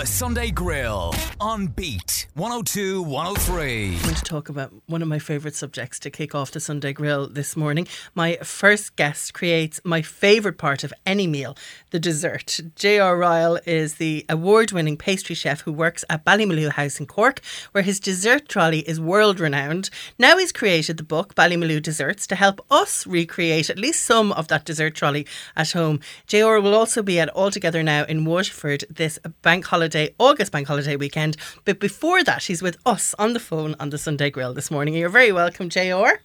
The Sunday Grill on Beat 102 103. I'm going to talk about one of my favourite subjects to kick off the Sunday Grill this morning. My first guest creates my favourite part of any meal, the dessert. J.R. Ryall is the award winning pastry chef who works at Ballymaloe House in Cork, where his dessert trolley is world renowned. Now he's created the book Ballymaloe Desserts to help us recreate at least some of that dessert trolley at home. J.R. will also be at All Together Now in Waterford this bank holiday, August bank holiday weekend. But before that, he's with us on the phone on the Sunday Grill this morning. You're very welcome, J.R.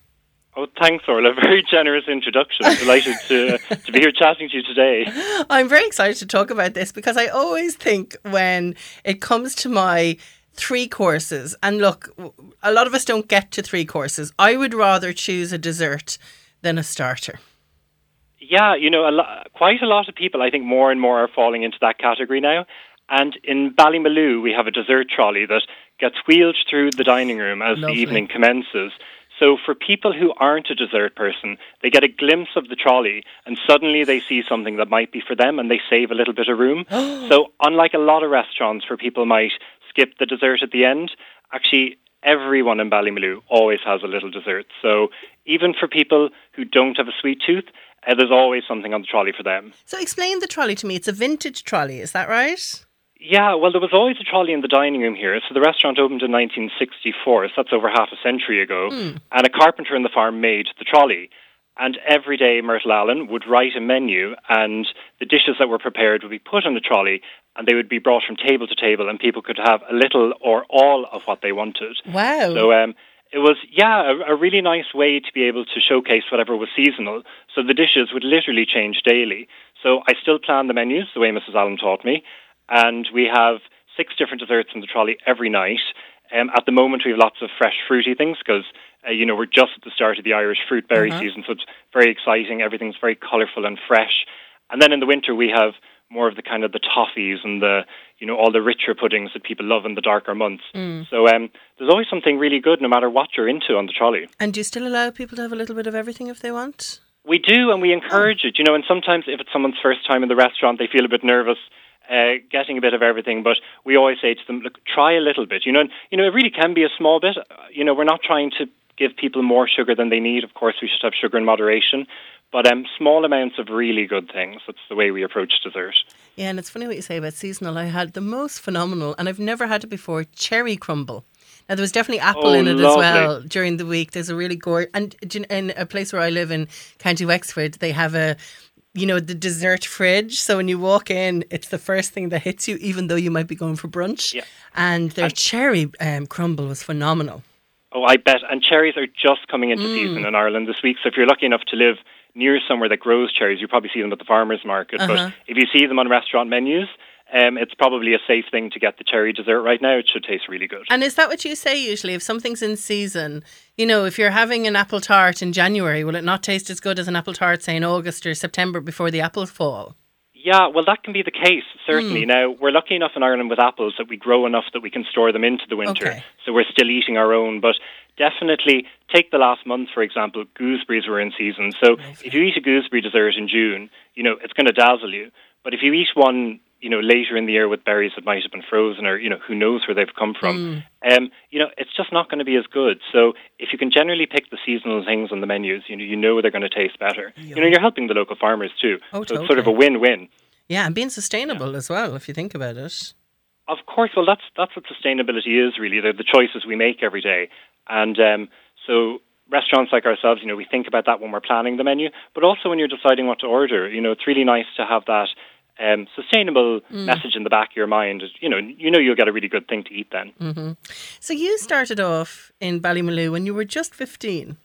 Oh, thanks, Orla. Very generous introduction. I'm delighted to, to be here chatting to you today. I'm very excited to talk about this because I always think when it comes to my three courses, and look, a lot of us don't get to three courses, I would rather choose a dessert than a starter. Yeah, you know, a lo- quite a lot of people, I think more and more are falling into that category now. And in Ballymaloe, we have a dessert trolley that gets wheeled through the dining room as Lovely. the evening commences. So for people who aren't a dessert person, they get a glimpse of the trolley and suddenly they see something that might be for them and they save a little bit of room. so unlike a lot of restaurants where people might skip the dessert at the end, actually everyone in Ballymaloe always has a little dessert. So even for people who don't have a sweet tooth, uh, there's always something on the trolley for them. So explain the trolley to me. It's a vintage trolley, is that right? Yeah, well, there was always a trolley in the dining room here. So the restaurant opened in 1964, so that's over half a century ago. And a carpenter in the farm made the trolley. And every day, Myrtle Allen would write a menu, and the dishes that were prepared would be put on the trolley, and they would be brought from table to table, and people could have a little or all of what they wanted. Wow. So um, it was, yeah, a, a really nice way to be able to showcase whatever was seasonal. So the dishes would literally change daily. So I still plan the menus the way Mrs. Allen taught me, and we have six different desserts in the trolley every night. Um, at the moment, we have lots of fresh fruity things because, uh, you know, we're just at the start of the Irish fruit berry season, so it's very exciting. Everything's very colourful and fresh. And then in the winter, we have more of the kind of the toffees and the, you know, all the richer puddings that people love in the darker months. So um, there's always something really good, no matter what you're into on the trolley. and do you still allow people to have a little bit of everything if they want? We do, and we encourage it. You know, and sometimes if it's someone's first time in the restaurant, they feel a bit nervous. Uh, getting a bit of everything, but we always say to them, "Look, try a little bit." You know, and, you know, it really can be a small bit. You know, we're not trying to give people more sugar than they need. Of course, we should have sugar in moderation, but um, small amounts of really good things. That's the way we approach dessert. Yeah, and it's funny what you say about seasonal. I had the most phenomenal, and I've never had it before, cherry crumble. Now, there was definitely apple Oh, in it as well during the week. There's a really gorgeous, and in a place where I live in County Wexford, they have a, you know, the dessert fridge. So when you walk in, it's the first thing that hits you, even though you might be going for brunch. Yeah. And their cherry um, crumble was phenomenal. Oh, I bet. And cherries are just coming into season in Ireland this week. So if you're lucky enough to live near somewhere that grows cherries, you probably see them at the farmers market. But if you see them on restaurant menus, um, it's probably a safe thing to get the cherry dessert right now. It should taste really good. And is that what you say usually? If something's in season, you know, if you're having an apple tart in January, will it not taste as good as an apple tart, say, in August or September before the apples fall? Yeah, well, that can be the case, certainly. Now, we're lucky enough in Ireland with apples that we grow enough that we can store them into the winter. Okay. So we're still eating our own. But definitely, take the last month, for example, gooseberries were in season. So if you eat a gooseberry dessert in June, you know, it's going to dazzle you. But if you eat one, you know, later in the year with berries that might have been frozen or, you know, who knows where they've come from, um, you know, it's just not going to be as good. So if you can generally pick the seasonal things on the menus, you know, you know they're going to taste better. You know, you're helping the local farmers too. Oh, so it's sort of a win-win. Yeah, and being sustainable as well, if you think about it. Of course, well, that's that's what sustainability is really. They're the choices we make every day, and um, so restaurants like ourselves, you know, we think about that when we're planning the menu, but also when you're deciding what to order. You know, it's really nice to have that um, sustainable message in the back of your mind. You know, you know you'll get a really good thing to eat then. So you started off in Ballymaloe when you were just 15.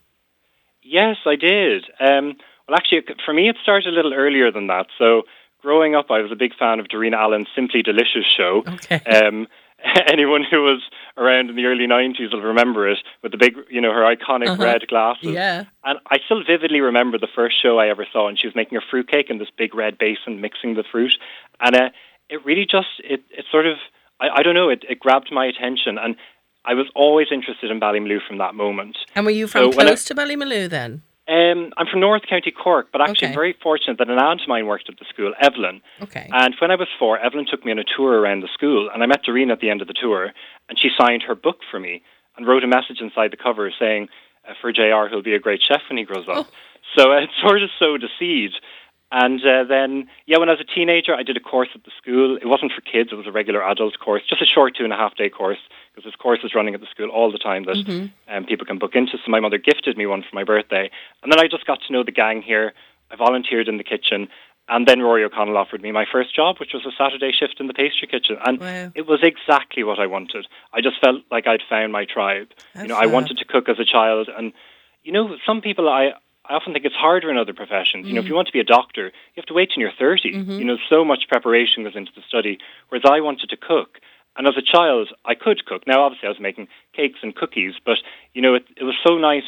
Yes, I did. Um, well, actually, for me, it started a little earlier than that. So, growing up, I was a big fan of Darina Allen's Simply Delicious show. Okay. Um, anyone who was around in the early 90s will remember it with the big, you know, her iconic red glasses. Uh-huh. Yeah. And I still vividly remember the first show I ever saw, and she was making a fruitcake in this big red basin, mixing the fruit. And uh, it really just, it, it sort of, I, I don't know, it, it grabbed my attention. And I was always interested in Ballymaloe from that moment. And were you from So when I- close to Ballymaloe then? Um, I'm from North County Cork, but actually Okay. very fortunate that an aunt of mine worked at the school, Evelyn. Okay. And when I was four, Evelyn took me on a tour around the school, and I met Darina at the end of the tour, and she signed her book for me and wrote a message inside the cover saying, uh, "For Jr, he'll be a great chef when he grows up." So uh, it sort of sowed a seed. And uh, then, yeah, when I was a teenager, I did a course at the school. It wasn't for kids; it was a regular adult course, just a short two and a half day course, because this course is running at the school all the time that um, people can book into. So my mother gifted me one for my birthday, and then I just got to know the gang here. I volunteered in the kitchen, and then Rory O'Connell offered me my first job, which was a Saturday shift in the pastry kitchen, and Wow. it was exactly what I wanted. I just felt like I'd found my tribe. How you know, I fab. wanted to cook as a child, and you know, some people I. I often think it's harder in other professions. You know, if Mm. you want to be a doctor, you have to wait till you're 30. Mm-hmm. You know, so much preparation goes into the study. Whereas I wanted to cook. And as a child, I could cook. Now, obviously, I was making cakes and cookies, but, you know, it, it was so nice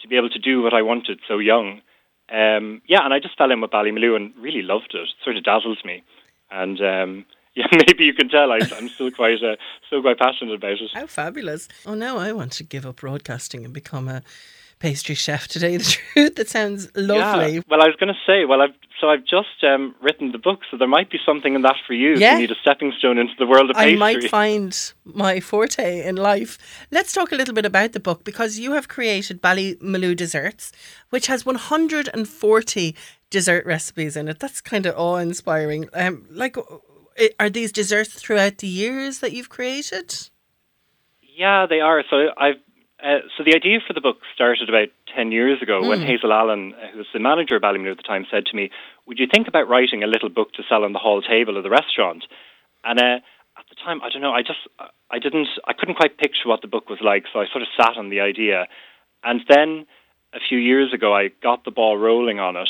to be able to do what I wanted so young. Um, yeah, and I just fell in with Ballymaloe and really loved it. It sort of dazzles me. And, um, yeah, maybe you can tell I, I'm still quite, uh, still quite passionate about it. How fabulous. Oh, now I want to give up broadcasting and become a pastry chef today. The truth, that sounds lovely. Yeah. Well, I was going to say, well, I've so I've just um, written the book, so there might be something in that for you. Yeah. If you need a stepping stone into the world of pastry. I might find my forte in life. Let's talk a little bit about the book because you have created Ballymaloe Desserts, which has 140 dessert recipes in it. That's kind of awe inspiring. Um, like, are these desserts throughout the years that you've created? Yeah, they are. So I've uh, so the idea for the book started about ten years ago when Hazel Allen, uh, who was the manager of Ballymaloe at the time, said to me, "Would you think about writing a little book to sell on the hall table of the restaurant?" And uh, at the time, I don't know. I just I didn't I couldn't quite picture what the book was like, so I sort of sat on the idea, and then a few years ago, I got the ball rolling on it,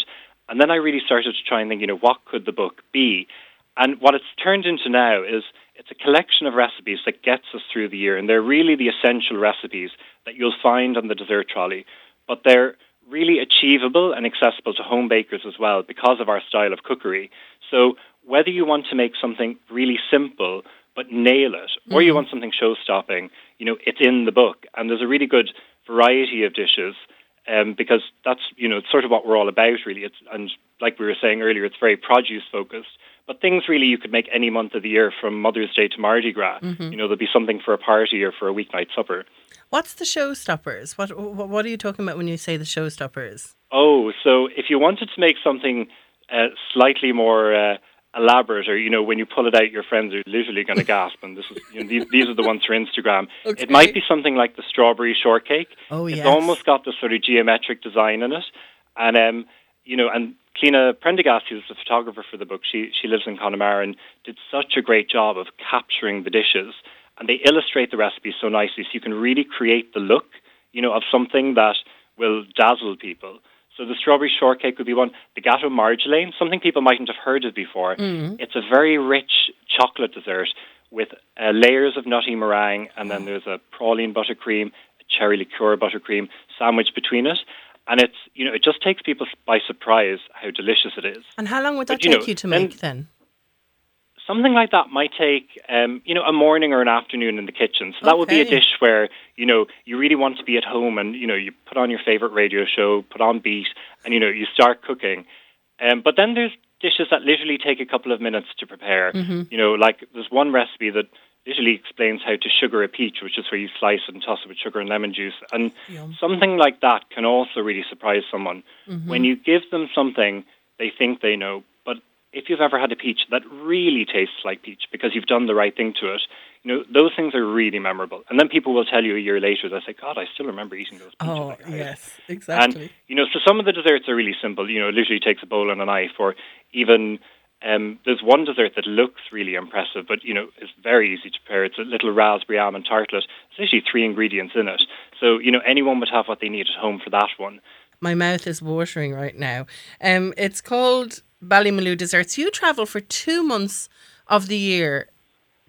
and then I really started to try and think, you know, what could the book be? And what it's turned into now is it's a collection of recipes that gets us through the year, and they're really the essential recipes that you'll find on the dessert trolley. But they're really achievable and accessible to home bakers as well because of our style of cookery. So whether you want to make something really simple but nail it, or you want something show-stopping, you know, it's in the book, and there's a really good variety of dishes um, because that's you know it's sort of what we're all about really. It's and like we were saying earlier, it's very produce focused. But things really you could make any month of the year from Mother's Day to Mardi Gras. You know, there'll be something for a party or for a weeknight supper. What's the showstoppers? What, what what are you talking about when you say the showstoppers? Oh, so if you wanted to make something uh, slightly more uh, elaborate, or you know, when you pull it out, your friends are literally going to gasp. And this is you know, these these are the ones for Instagram. Okay. It might be something like the strawberry shortcake. Oh, it's yes. almost got this sort of geometric design in it, and um, you know, and Clina Prendergast, who's the photographer for the book, she she lives in Connemara and did such a great job of capturing the dishes, and they illustrate the recipes so nicely, so you can really create the look, you know, of something that will dazzle people. So the strawberry shortcake would be one. The gâteau marjolaine, something people mightn't have heard of before. It's a very rich chocolate dessert with uh, layers of nutty meringue, and then there's a praline buttercream, a cherry liqueur buttercream sandwiched between it. And it's you know it just takes people by surprise how delicious it is. And how long would that But, you take know, you to make then? Something like that might take, um, you know, a morning or an afternoon in the kitchen. So that would be a dish where, you know, you really want to be at home and, you know, you put on your favorite radio show, put on beat, and, you know, you start cooking. Um, but then there's dishes that literally take a couple of minutes to prepare. You know, like there's one recipe that literally explains how to sugar a peach, which is where you slice it and toss it with sugar and lemon juice. And Yum. something like that can also really surprise someone. Mm-hmm. When you give them something they think they know, but if you've ever had a peach that really tastes like peach because you've done the right thing to it, you know, those things are really memorable. And then people will tell you a year later, they'll say, God, I still remember eating those peaches. Oh, yes, exactly. And, you know, so some of the desserts are really simple. You know, it literally takes a bowl and a knife, or even um, there's one dessert that looks really impressive, but, you know, it's very easy to prepare. It's a little raspberry almond tartlet. There's actually three ingredients in it. So, you know, anyone would have what they need at home for that one. My mouth is watering right now. Um, it's called Ballymaloe Desserts. You travel for two months of the year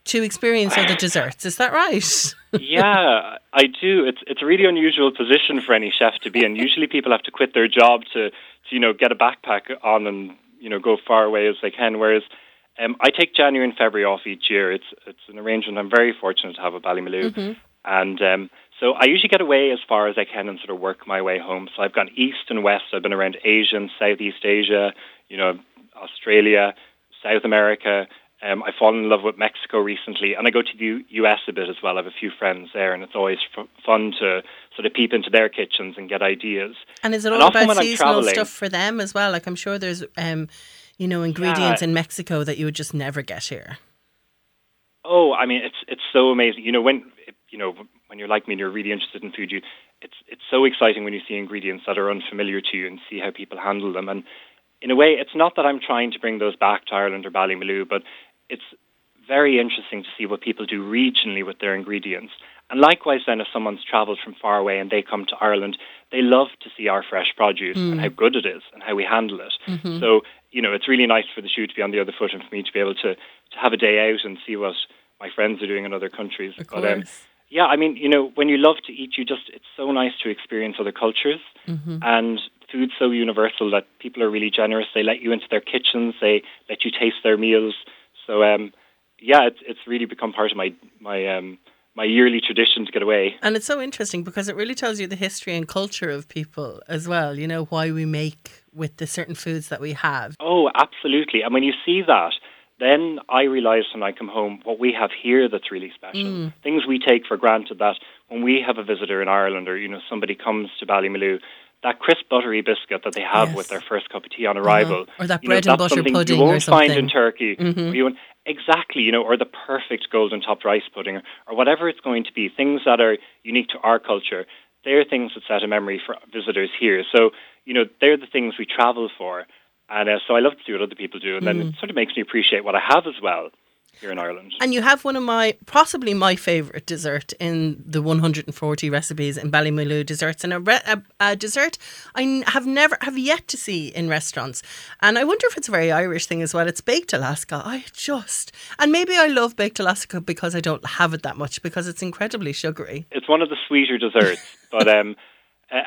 to experience other desserts. Is that right? yeah, I do. It's it's a really unusual position for any chef to be in. Usually, people have to quit their job to, to you know get a backpack on and you know go far away as they can. Whereas um, I take January and February off each year. It's it's an arrangement I'm very fortunate to have with Ballymaloe, and um, So I usually get away as far as I can and sort of work my way home. So I've gone east and west. I've been around Asia and Southeast Asia, you know, Australia, South America. Um, I've fallen in love with Mexico recently, and I go to the US a bit as well. I have a few friends there, and it's always f- fun to sort of peep into their kitchens and get ideas. And is it all And about seasonal stuff for them as well? Like I'm sure there's, um, you know, ingredients Yeah. in Mexico that you would just never get here. Oh, I mean, it's it's so amazing. You know, when you know when you're like me and you're really interested in food, you it's it's so exciting when you see ingredients that are unfamiliar to you and see how people handle them. And in a way, it's not that I'm trying to bring those back to Ireland or Ballymaloe, but it's very interesting to see what people do regionally with their ingredients. And likewise, then, if someone's travelled from far away and they come to Ireland, they love to see our fresh produce and mm. how good it is and how we handle it. Mm-hmm. So, you know, it's really nice for the shoe to be on the other foot and for me to be able to, to have a day out and see what my friends are doing in other countries. Of But um, yeah, I mean, you know, when you love to eat, you just it's so nice to experience other cultures, mm-hmm. and food's so universal that people are really generous. They let you into their kitchens, they let you taste their meals. So, um, yeah, it's it's really become part of my my um, my yearly tradition to get away. And it's so interesting because it really tells you the history and culture of people as well. You know why we make with the certain foods that we have. Oh, absolutely. And when you see that, then I realise when I come home what we have here that's really special. Things we take for granted that when we have a visitor in Ireland or, you know, somebody comes to Ballymaloe, that crisp buttery biscuit that they have Yes. with their first cup of tea on arrival. Or that you know, bread and butter something pudding you won't find in Turkey. or you won't- exactly, you know, or the perfect golden topped rice pudding or, whatever it's going to be. Things that are unique to our culture. They're things that set a memory for visitors here. So, you know, they're the things we travel for. And uh, so I love to see what other people do. And then Mm. it sort of makes me appreciate what I have as well here in Ireland. And you have one of my, possibly my favourite dessert in the 140 recipes in Ballymaloe desserts, and a, re- a, a dessert I n- have never, have yet to see in restaurants. And I wonder if it's a very Irish thing as well. It's baked Alaska. I just, and maybe I love baked Alaska because I don't have it that much because it's incredibly sugary. it's one of the sweeter desserts. but um,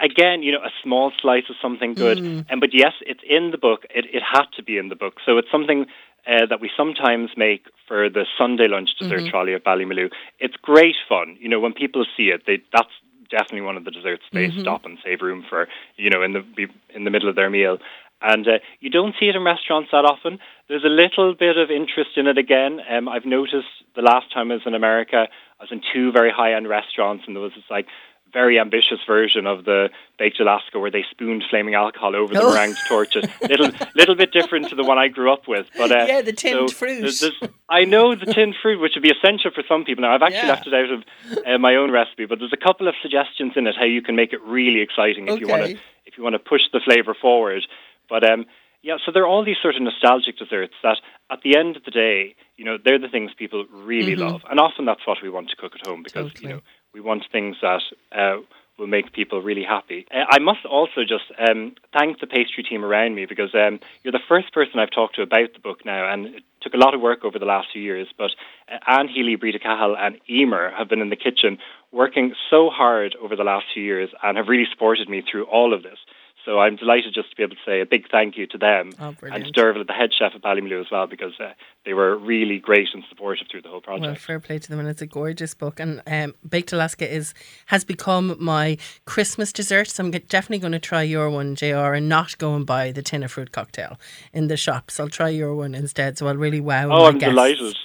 again, you know, a small slice of something good. And but yes, it's in the book. It it had to be in the book. So it's something uh, that we sometimes make for the Sunday lunch dessert trolley at Ballymaloe. It's great fun. You know, when people see it, they that's definitely one of the desserts they stop and save room for. You know, in the be- in the middle of their meal. And uh, you don't see it in restaurants that often. There's a little bit of interest in it again. Um, I've noticed the last time I was in America, I was in two very high end restaurants, and there was this like very ambitious version of the baked Alaska where they spooned flaming alcohol over the Oh. meringue to torch it. Little, little bit different to the one I grew up with, but uh, Yeah, the tinned so fruit. there's- there's- I know the tinned fruit, which would be essential for some people. Now I've actually Yeah. left it out of uh, my own recipe, but there's a couple of suggestions in it how you can make it really exciting if you want to Okay. if you want to push the flavour forward. But um, yeah, so there are all these sort of nostalgic desserts that, at the end of the day, you know, they're the things people really love, and often that's what we want to cook at home because Totally. you know we want things that. Uh, will make people really happy. Uh, I must also just um, thank the pastry team around me because um, you're the first person I've talked to about the book now, and it took a lot of work over the last few years. But uh, Anne Healy, Brita Cahill, and Emer have been in the kitchen working so hard over the last few years and have really supported me through all of this. So I'm delighted just to be able to say a big thank you to them Oh, and to. Derval, the head chef at Ballymaloe as well, because uh, they were really great and supportive through the whole project. Well, fair play to them, and it's a gorgeous book. And um, baked Alaska is has become my Christmas dessert. So I'm definitely going to try your one, Jr. And not go and buy the tin of fruit cocktail in the shops. I'll try your one instead. So I'll really wow. oh, I'm guests. delighted.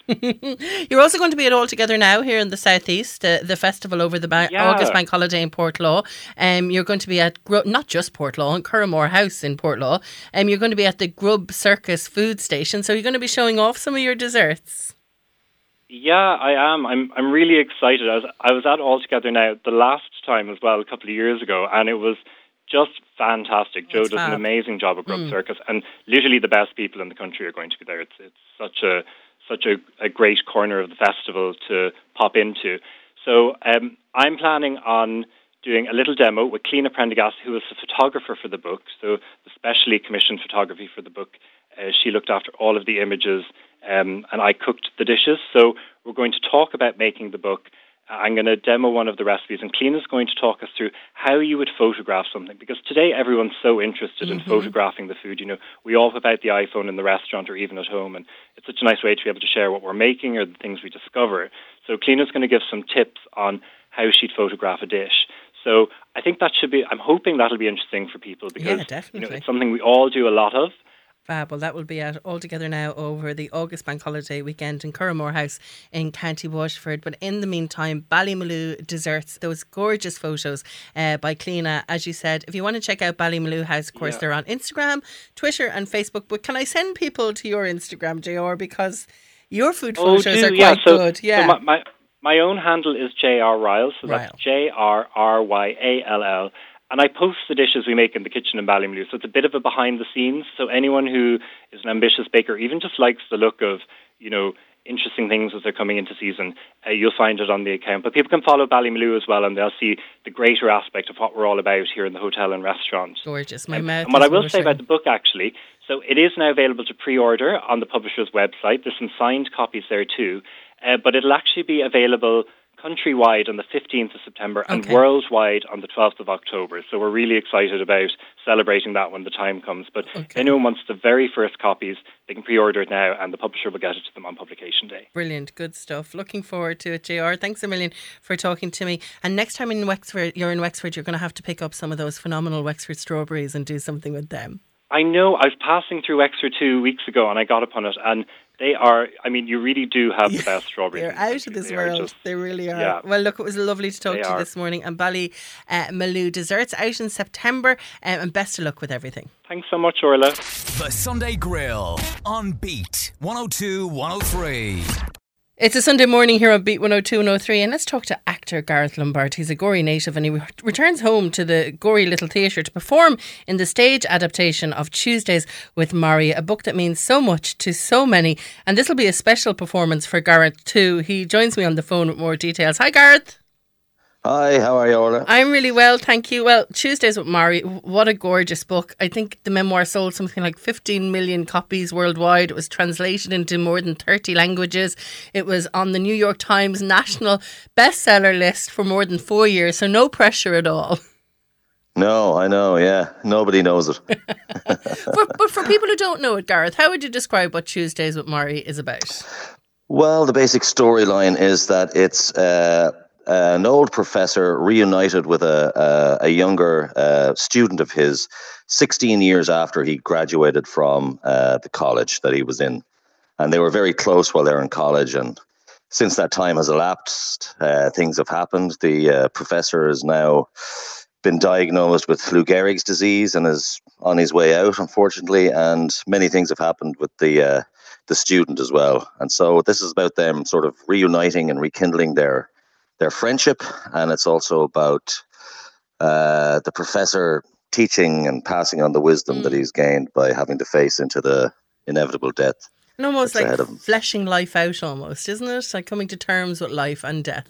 You're also going to be at All Together Now here in the southeast, uh, the festival over the ba- Yeah. August Bank Holiday in Portlaw. Um, you're going to be at Gro- not just Portlaw, in Curraghmore House in Portlaw. Um, you're going to be at the Grub Circus food station. So you're going to be showing off some of your desserts. Yeah, I am. I'm I'm really excited. I was I was at All Together now the last time as well, a couple of years ago, and it was just fantastic. Joe does an amazing job at Grub Circus, and literally the best people in the country are going to be there. It's it's such a such a, a great corner of the festival to pop into. So um, I'm planning on doing a little demo with Clina Prendergast, who was the photographer for the book, so the specially commissioned photography for the book. Uh, she looked after all of the images, um, and I cooked the dishes. So we're going to talk about making the book. I'm going to demo one of the recipes, and Clina's going to talk us through how you would photograph something. Because today everyone's so interested in photographing the food. You know, we all have out the iPhone in the restaurant or even at home, and it's such a nice way to be able to share what we're making or the things we discover. So Clina's going to give some tips on how she'd photograph a dish. So I think that should be. I'm hoping that'll be interesting for people because Yeah. You know, it's something we all do a lot of. Fab. Well, that will be out All Together Now over the August Bank Holiday weekend in Curraghmore House in County Waterford. But in the meantime, Ballymaloe Desserts, those gorgeous photos uh, by Cleena. As you said, if you want to check out Ballymaloe House, of course, Yeah. they're on Instagram, Twitter, and Facebook. But can I send people to your Instagram, JR? Because your food photos do, are quite yeah. So, good. so Yeah. my, my my own handle is J.R. Ryall, so that's J R R Y A L L. And I post the dishes we make in the kitchen in Ballymaloe, so it's a bit of a behind the scenes. So anyone who is an ambitious baker, even just likes the look of, you know, interesting things as they're coming into season, uh, you'll find it on the account. But people can follow Ballymaloe as well, and they'll see the greater aspect of what we're all about here in the hotel and restaurant. gorgeous. My Um, mouth. And what I will say about the book, actually, so it is now available to pre-order on the publisher's website. There's some signed copies there too, uh, but it'll actually be available countrywide on the 15th of September and worldwide on the 12th of October. So we're really excited about celebrating that when the time comes. But if Okay. anyone wants the very first copies, they can pre-order it now, and the publisher will get it to them on publication day. Brilliant, good stuff. Looking forward to it, JR. Thanks a million for talking to me. And next time in Wexford, you're in Wexford, you're going to have to pick up some of those phenomenal Wexford strawberries and do something with them. I know. I was passing through Exeter two weeks ago, and I got upon it, and they are. I mean, you really do have the best strawberries. They're out of this They world. just- they really are. yeah. Well, look, it was lovely to talk They to you are. this morning. And Bally uh, Maloo Desserts out in September. Um, and best of luck with everything. Thanks so much, Orla. The Sunday Grill on Beat 102 103. It's a Sunday morning here on Beat 102 and 103, and let's talk to actor Gareth Lombard. He's a Gorey native and he re- returns home to the Gorey Little Theatre to perform in the stage adaptation of Tuesdays with Morrie, a book that means so much to so many. And this will be a special performance for Gareth too. He joins me on the phone with more details. Hi, Gareth. Hi, how are you, Orla? I'm really well, thank you. Well, Tuesdays with Morrie, what a gorgeous book. I think the memoir sold something like 15 million copies worldwide. It was translated into more than 30 languages. It was on the New York Times national bestseller list for more than four years, so no pressure at all. No, I know, yeah. Nobody knows it. For, but for people who don't know it, Gareth, how would you describe what Tuesdays with Morrie is about? well, the basic storyline is that it's uh, an old professor reunited with a, a, a younger uh, student of his 16 years after he graduated from uh, the college that he was in. And they were very close while they were in college. And since that time has elapsed, uh, things have happened. The uh, professor has now been diagnosed with Lou Gehrig's disease and is on his way out, unfortunately. And many things have happened with the uh, the student as well. And so this is about them sort of reuniting and rekindling their their friendship, and it's also about uh, the professor teaching and passing on the wisdom that Mm. he's gained by having to face into the inevitable death. And almost like ahead of 'em. fleshing life out, almost, isn't it? Like coming to terms with life and death.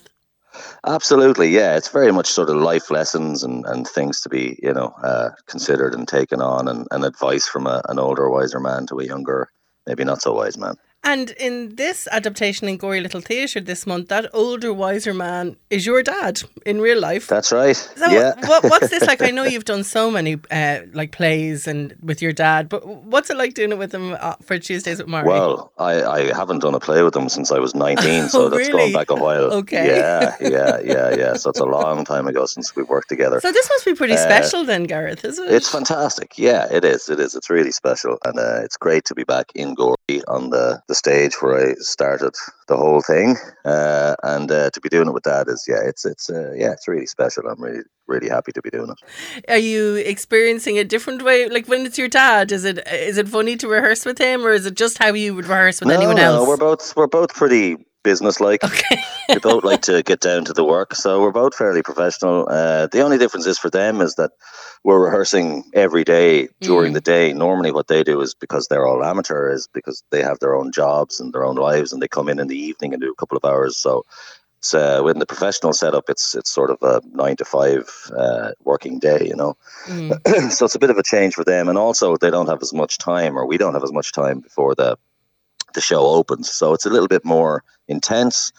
Absolutely, yeah. It's very much sort of life lessons and, and things to be, you know, uh, considered and taken on, and, and advice from a, an older, wiser man to a younger, maybe not so wise man. And in this adaptation in Gorey Little Theatre this month, that older, wiser man is your dad in real life. That's right. So yeah. what, what's this like? I know you've done so many uh, like plays and with your dad, but what's it like doing it with him uh, for Tuesdays with Morrie? Well, I, I haven't done a play with him since I was 19, so Oh, that's really? going back a while. Okay. Yeah, yeah, yeah, yeah. So it's a long time ago since we worked together. so this must be pretty uh, special then, Gareth, is it? It's fantastic. Yeah, it is. It is. It's really special. And uh, it's great to be back in Gorey on the, the stage where I started the whole thing. Uh, and uh, to be doing it with Dad is, yeah, it's, it's, uh, yeah, it's really special. I'm really, really happy to be doing it. Are you experiencing a different way? Like when it's your dad, is it is it funny to rehearse with him, or is it just how you would rehearse with no, anyone no, else? we're both, we're both pretty businesslike. okay. we both like to get down to the work, so we're both fairly professional. Uh, the only difference is for them is that we're rehearsing every day during Mm. the day. Normally, what they do is because they're all amateur, is because they have their own jobs and their own lives, and they come in in the evening and do a couple of hours. So. It's, uh, within the professional setup, it's it's sort of a nine to five uh, working day, you know. Mm. so it's a bit of a change for them, and also they don't have as much time, or we don't have as much time before the the show opens. So it's a little bit more intense.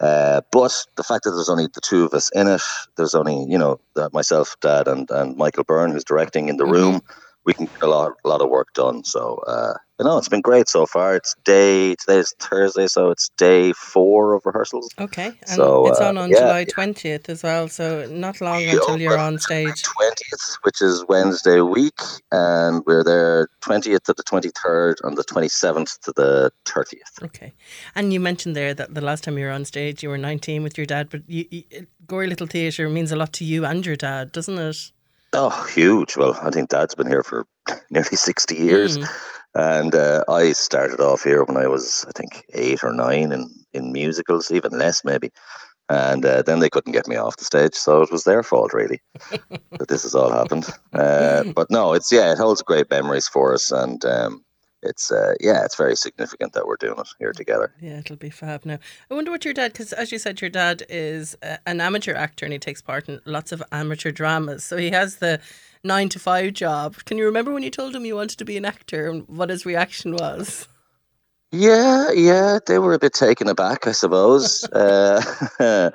Uh, but the fact that there's only the two of us in it, there's only you know that myself, Dad, and and Michael Byrne who's directing in the Mhm. room. We can get a lot a lot of work done. So uh, you know, it's been great so far. It's day today's Thursday, so it's day four of rehearsals. Okay, and So, it's uh, on on yeah, July twentieth as well. So not long until you're on stage. Twentieth, which is Wednesday week, and we're there twentieth to the twenty third, and the twenty seventh to the thirtieth. Okay, and you mentioned there that the last time you were on stage, you were nineteen with your dad. But you, you, Gorey Little Theatre means a lot to you and your dad, doesn't it? Oh, huge! Well, I think Dad's been here for nearly sixty years. Mm. And uh, I started off here when I was, I think, eight or nine in, in musicals, even less maybe. And uh, then they couldn't get me off the stage, so it was their fault, really, that this has all happened. Uh, but no, it's yeah, it holds great memories for us, and um, it's uh, yeah, it's very significant that we're doing it here together. Yeah, it'll be fab now. I wonder what your dad, because as you said, your dad is uh, an amateur actor and he takes part in lots of amateur dramas. So he has the nine to five job. Can you remember when you told him you wanted to be an actor and what his reaction was? Yeah, yeah, they were a bit taken aback, I suppose. uh,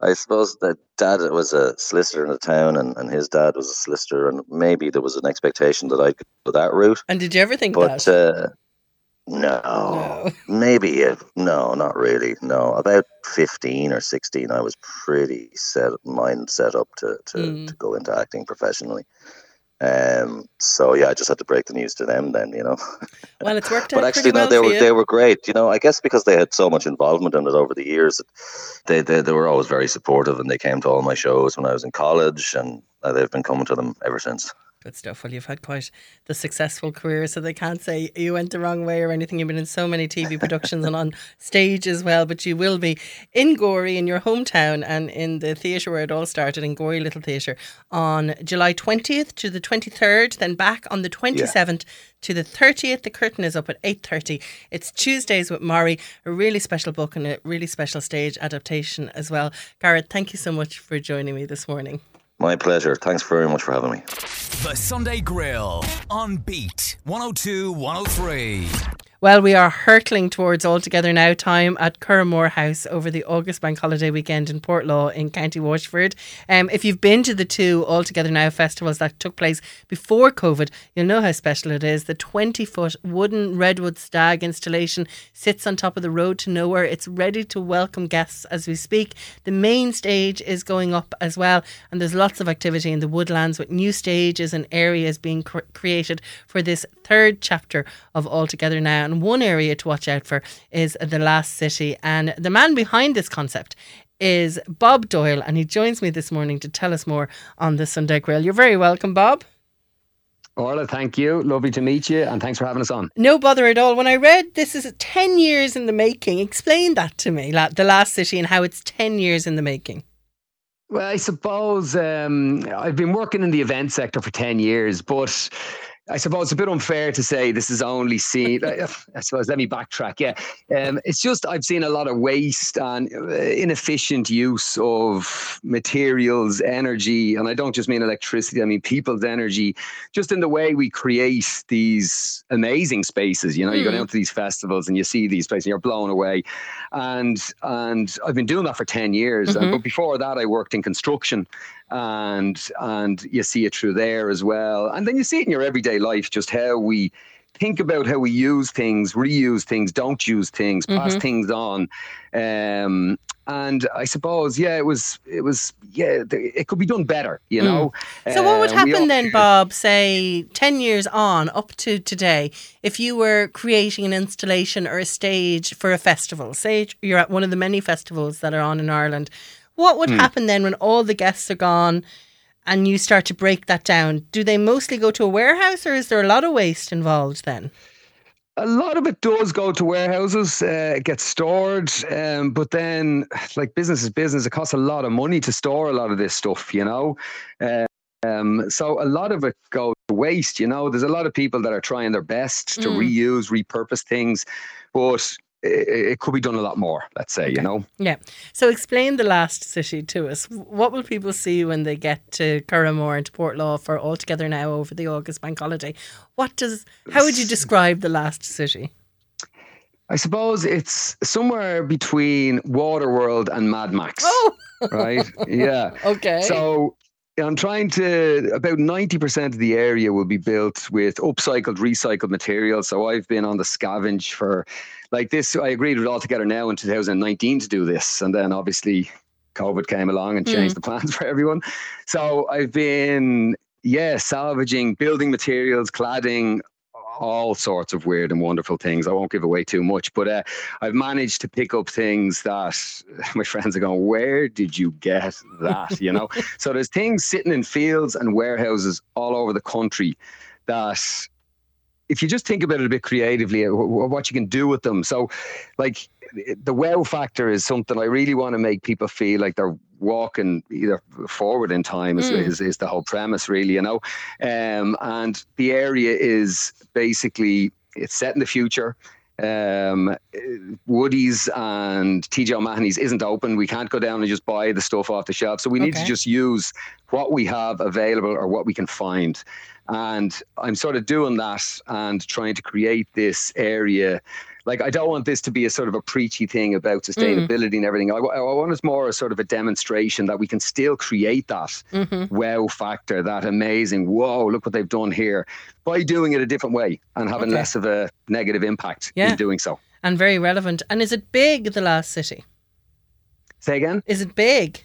I suppose that dad was a solicitor in the town, and, and his dad was a solicitor, and maybe there was an expectation that I could go that route. And did you ever think But that? uh, no, No. maybe uh, no, not really. No, about fifteen or sixteen, I was pretty set mind set up to to, Mm. to go into acting professionally. Um, so yeah, I just had to break the news to them then, you know. well, it's worked out But actually, no, they were you. they were great. You know, I guess because they had so much involvement in it over the years, they they, they were always very supportive, and they came to all my shows when I was in college, and uh, they've been coming to them ever since. Good stuff. Well, you've had quite the successful career, so they can't say you went the wrong way or anything. You've been in so many TV productions and on stage as well, but you will be in Gorey in your hometown and in the theatre where it all started in Gorey Little Theatre on July 20th to the 23rd, then back on the 27th to the 30th. The curtain is up at 8.30. It's Tuesdays with Morrie, a really special book and a really special stage adaptation as well. Garrett, thank you so much for joining me this morning. My pleasure. Thanks very much for having me. The Sunday Grill on Beat 102 103. Well, we are hurtling towards All Together Now time at Curraghmore House over the August Bank Holiday weekend in Portlaw in County Waterford. Um, if you've been to the two All Together Now festivals that took place before COVID, you'll know how special it is. The 20 foot wooden redwood stag installation sits on top of the road to nowhere. It's ready to welcome guests as we speak. The main stage is going up as well, and there's lots of activity in the woodlands with new stages and areas being cr- created for this third chapter of All Together Now. And one area to watch out for is The Last City. And the man behind this concept is Bob Doyle, and he joins me this morning to tell us more on the Sunday Grill. You're very welcome, Bob. Orla, thank you. Lovely to meet you, and thanks for having us on. No bother at all. When I read this is 10 years in the making, explain that to me, la- The Last City, and how it's 10 years in the making. Well, I suppose um, I've been working in the event sector for 10 years, but I suppose it's a bit unfair to say this is only seen. I, I suppose, let me backtrack. Yeah. Um, it's just I've seen a lot of waste and uh, inefficient use of materials, energy, and I don't just mean electricity, I mean people's energy, just in the way we create these amazing spaces. You know, you go Mm. down to these festivals and you see these places and you're blown away. And and I've been doing that for 10 years. And, Mhm. but before that, I worked in construction and and you see it through there as well and then you see it in your everyday life just how we think about how we use things reuse things don't use things pass Mhm. things on um and i suppose yeah it was it was yeah it could be done better you Mm. know So, what would Uh, happen all- then, Bob, say 10 years on up to today, if you were creating an installation or a stage for a festival? Say you're at one of the many festivals that are on in Ireland. What would happen then when all the guests are gone and you start to break that down? Do they mostly go to a warehouse or is there a lot of waste involved then? a lot of it does go to warehouses, uh, it gets stored, um, but then, like business is business, it costs a lot of money to store a lot of this stuff, you know. Uh, um, so a lot of it goes to waste, you know. There's a lot of people that are trying their best to Mm. reuse, repurpose things, but it, it could be done a lot more. Let's say, you know. Yeah. So explain the last city to us. What will people see when they get to Curraghmore and to Portlaw for All Together Now over the August Bank Holiday? What does? How would you describe the last city? I suppose it's somewhere between Waterworld and Mad Max, Oh, right? Yeah. okay. So I'm trying to about 90% of the area will be built with upcycled, recycled materials. So I've been on the scavenge for like this. I agreed with All Together Now in 2019 to do this. And then obviously COVID came along and changed mm. the plans for everyone. So I've been, yeah, salvaging building materials, cladding, all sorts of weird and wonderful things. I won't give away too much, but uh, I've managed to pick up things that my friends are going, Where did you get that? You know? so there's things sitting in fields and warehouses all over the country that if you just think about it a bit creatively, uh, what you can do with them. So, like the wow factor is something I really want to make people feel like they're walking either forward in time is, mm. is, is, the whole premise really you know um, and the area is basically it's set in the future um, Woody's and TJ O'Mahony's isn't open. We can't go down and just buy the stuff off the shelf. So we need okay. to just use what we have available or what we can find. And I'm sort of doing that and trying to create this area like I don't want this to be a sort of a preachy thing about sustainability mm. and everything. I, I, want it more a sort of a demonstration that we can still create that mm-hmm. wow factor, that amazing whoa, look what they've done here by doing it a different way and having okay. less of a negative impact yeah. in doing so. And very relevant. And is it big, the last city? Say again? Is it big?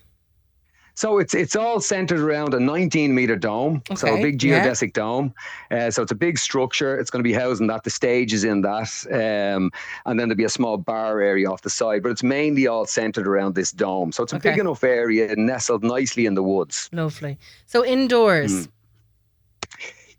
So it's it's all centered around a 19 meter dome, okay. so a big geodesic yeah. dome. Uh, so it's a big structure. It's going to be housing that. The stage is in that, um, and then there'll be a small bar area off the side. But it's mainly all centered around this dome. So it's a okay. big enough area, nestled nicely in the woods. Lovely. So indoors. Mm.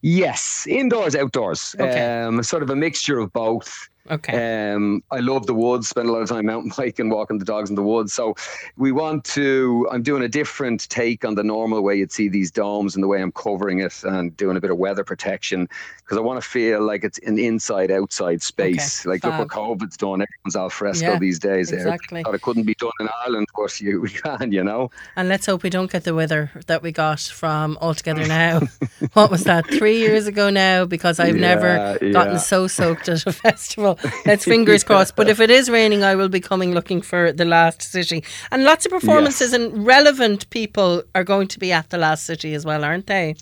Yes, indoors, outdoors. Okay. Um, sort of a mixture of both. Okay. Um, I love the woods, spend a lot of time mountain biking, walking the dogs in the woods. So we want to, I'm doing a different take on the normal way you'd see these domes and the way I'm covering it and doing a bit of weather protection because I want to feel like it's an inside outside space. Okay. Like Fab. look what COVID's done. Everyone's al fresco yeah, these days. Exactly. It couldn't be done in Ireland, but you, we can, you know. And let's hope we don't get the weather that we got from Altogether Now. what was that, three years ago now? Because I've yeah, never gotten yeah. so soaked at a festival. Let's fingers crossed. But if it is raining, I will be coming looking for the last city. And lots of performances yes. and relevant people are going to be at the last city as well, aren't they?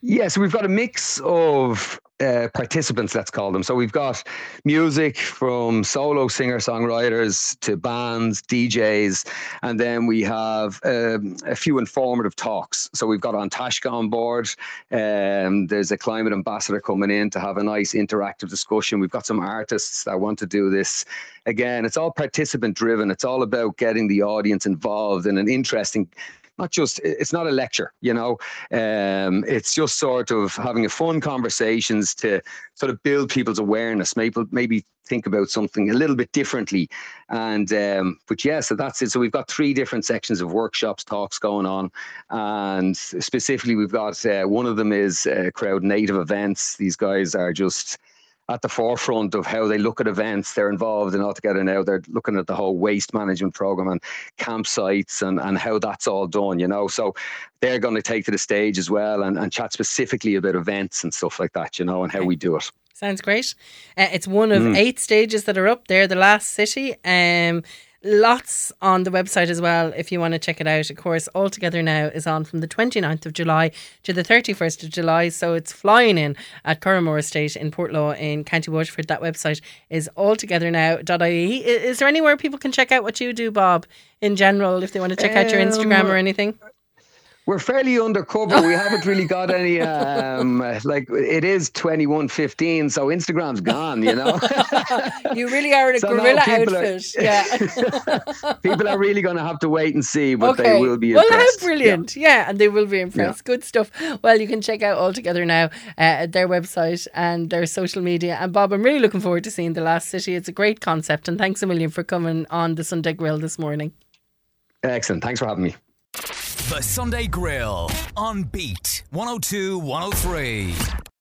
Yes, yeah, so we've got a mix of uh, participants, let's call them. So we've got music from solo singer songwriters to bands, DJs, and then we have um, a few informative talks. So we've got Antashka on board. Um, there's a climate ambassador coming in to have a nice interactive discussion. We've got some artists that want to do this. Again, it's all participant driven. It's all about getting the audience involved in an interesting not just it's not a lecture you know? Um, it's just sort of having a fun conversations to sort of build people's awareness maybe maybe think about something a little bit differently. And um, but yeah so that's it. So we've got three different sections of workshops talks going on. And specifically we've got uh, one of them is uh, crowd native events. These guys are just at the forefront of how they look at events. They're involved in All Together Now. They're looking at the whole waste management program and campsites and, and how that's all done, you know. So they're going to take to the stage as well and, and chat specifically about events and stuff like that, you know, and how we do it. Sounds great. Uh, it's one of mm. eight stages that are up there, the last city. Um, Lots on the website as well if you want to check it out. Of course, All Together Now is on from the 29th of July to the 31st of July. So it's flying in at Curraghmore Estate in Portlaw in County Waterford. That website is altogethernow.ie. Is there anywhere people can check out what you do, Bob, in general, if they want to check out your Instagram or um, anything? We're fairly undercover. we haven't really got any. Um, like it is twenty one fifteen, so Instagram's gone. You know. you really are in a so guerrilla no, outfit. Are, yeah. people are really going to have to wait and see, but okay. they will be. Impressed. Well, how brilliant! Yeah. yeah. and they will be impressed. Yeah. Good stuff. Well, you can check out All Together Now uh, their website and their social media. And Bob, I'm really looking forward to seeing the Last City. It's a great concept, and thanks a million for coming on the Sunday Grill this morning. Excellent. Thanks for having me. The Sunday Grill on Beat 102 103.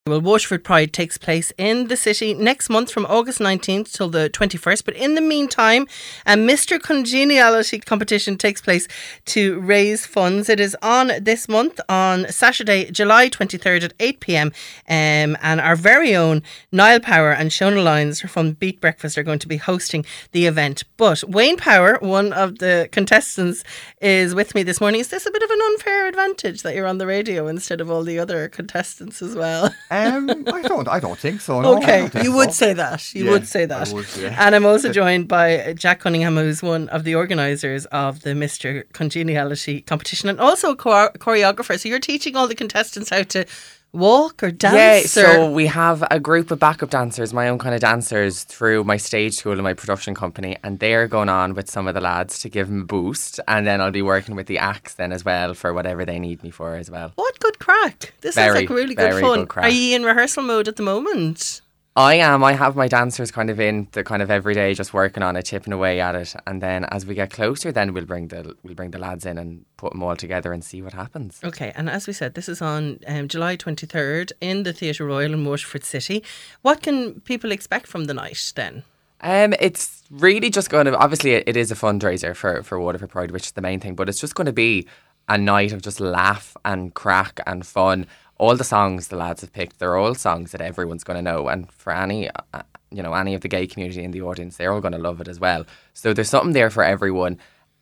Well, Waterford Pride takes place in the city next month from August 19th till the 21st. But in the meantime, a Mr. Congeniality competition takes place to raise funds. It is on this month on Saturday, July 23rd at 8 pm. Um, and our very own Niall Power and Shona Lyons from Beat Breakfast are going to be hosting the event. But Wayne Power, one of the contestants, is with me this morning. Is this a bit of an unfair advantage that you're on the radio instead of all the other contestants as well? Um, I don't. I don't think so. No, Okay, think you would so. say that. You Yeah, would say that. would, yeah. And I'm also joined by Jack Cunningham, who's one of the organisers of the Mr. Congeniality competition and also a chor- choreographer. So you're teaching all the contestants how to walk or dance? Yeah, dance. so or... we have a group of backup dancers, my own kind of dancers, through my stage school and my production company, and they're going on with some of the lads to give them a boost, and then I'll be working with the acts then as well for whatever they need me for as well. What good crack. This Very, like really good fun. good crack. Are you in rehearsal mode at the moment? I am. I have my dancers kind of in the kind of every day, just working on it, chipping away at it, and then as we get closer, then we'll bring the we'll bring the lads in and put them all together and see what happens. Okay, and as we said, this is on um, July 23rd in the Theatre Royal in Waterford City. What can people expect from the night then? Um, it's really just going to obviously it, it is a fundraiser for for Waterford Pride, which is the main thing, but it's just going to be a night of just laugh and crack and fun. All the songs the lads have picked, they're all songs that everyone's going to know, and for any, uh, you know, any of the gay community in the audience, they're all going to love it as well. So there's something there for everyone.